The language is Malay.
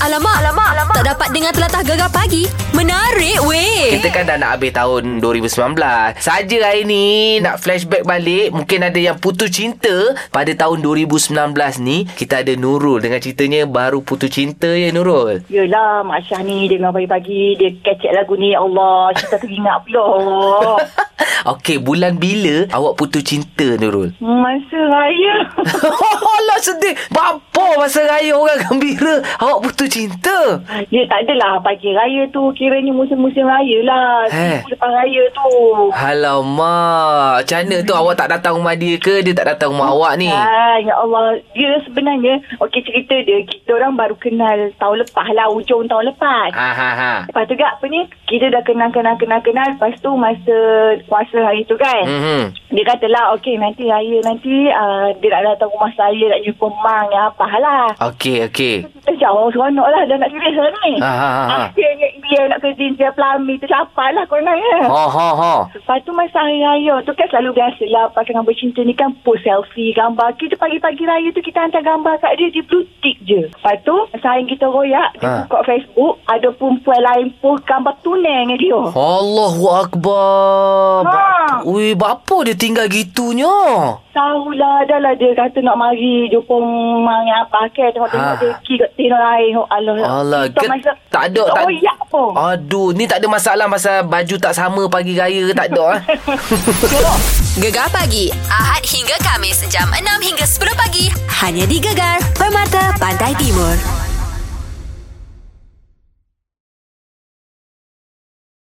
Alamak, alamak, alamak. Tak dapat dengar telatah gegar pagi. Menarik weh. Kita kan dah nak habis tahun 2019 Saja hari ni Nak flashback balik Mungkin ada yang putus cinta Pada tahun 2019 ni Kita ada Nurul Dengan ceritanya Baru putus cinta ya Nurul Yelah, Mak Syah ni dengar pagi-pagi dia kecek lagu ni. Ya Allah, kita teringat pula. Okey bulan bila Awak putus cinta Nurul Masa raya. Alah sedih Bapa masa raya orang gembira Awak putus cinta Dia tak adalah pagi raya tu. Kiranya musim-musim raya lah. Eh. Lepas raya tu. Alamak Macam mana tu Awak tak datang rumah dia ke Dia tak datang rumah awak ni Ah, ya Allah. Dia sebenarnya, okey cerita dia, kita orang baru kenal tahun lepas lah, ujung tahun lepas. Ha ha ha Lepas tu apa ni, kita dah kenal-kenal-kenal-kenal. Lepas tu masa puasa hari tu kan. Mhm. Dia kata lah, okey nanti raya nanti uh, dia nak datang rumah saya nak jumpa mak yang apa lah. Okey okey Kita jauh seronok lah dah nak tulis lah ni. Ha, ha, ha, ha. Dia nak kerja dia pelami tu siapa lah kononnya. Ha ha ha Lepas tu masa hari raya tu kan selalu biasa lah pasangan bercinta ni kan post selfie gambar. Kita pagi-pagi raya tu kita hantar gambar kat dia dia blue tick je. Lepas tu sehari kita royak dia Ha. buka Facebook ada perempuan lain post gambar tunai dia. Allahu Akbar. Ha. Ui, bapa dia tinggal gitunya? Tahulah dah lah dia kata nak mari jumpa mak yang apa ke tengok-tengok Ha. dia kira tino lain. Oh, Allah. Kita ke- masa- tak ada, kita tak- royak pun. Aduh, ni tak ada masalah pasal baju tak sama pagi raya ke tak ada ah. Gegar pagi. Ahad hingga Kamis. Jam 6 hingga 10 pagi. Hanya di Gegar. Permata Pantai Timur.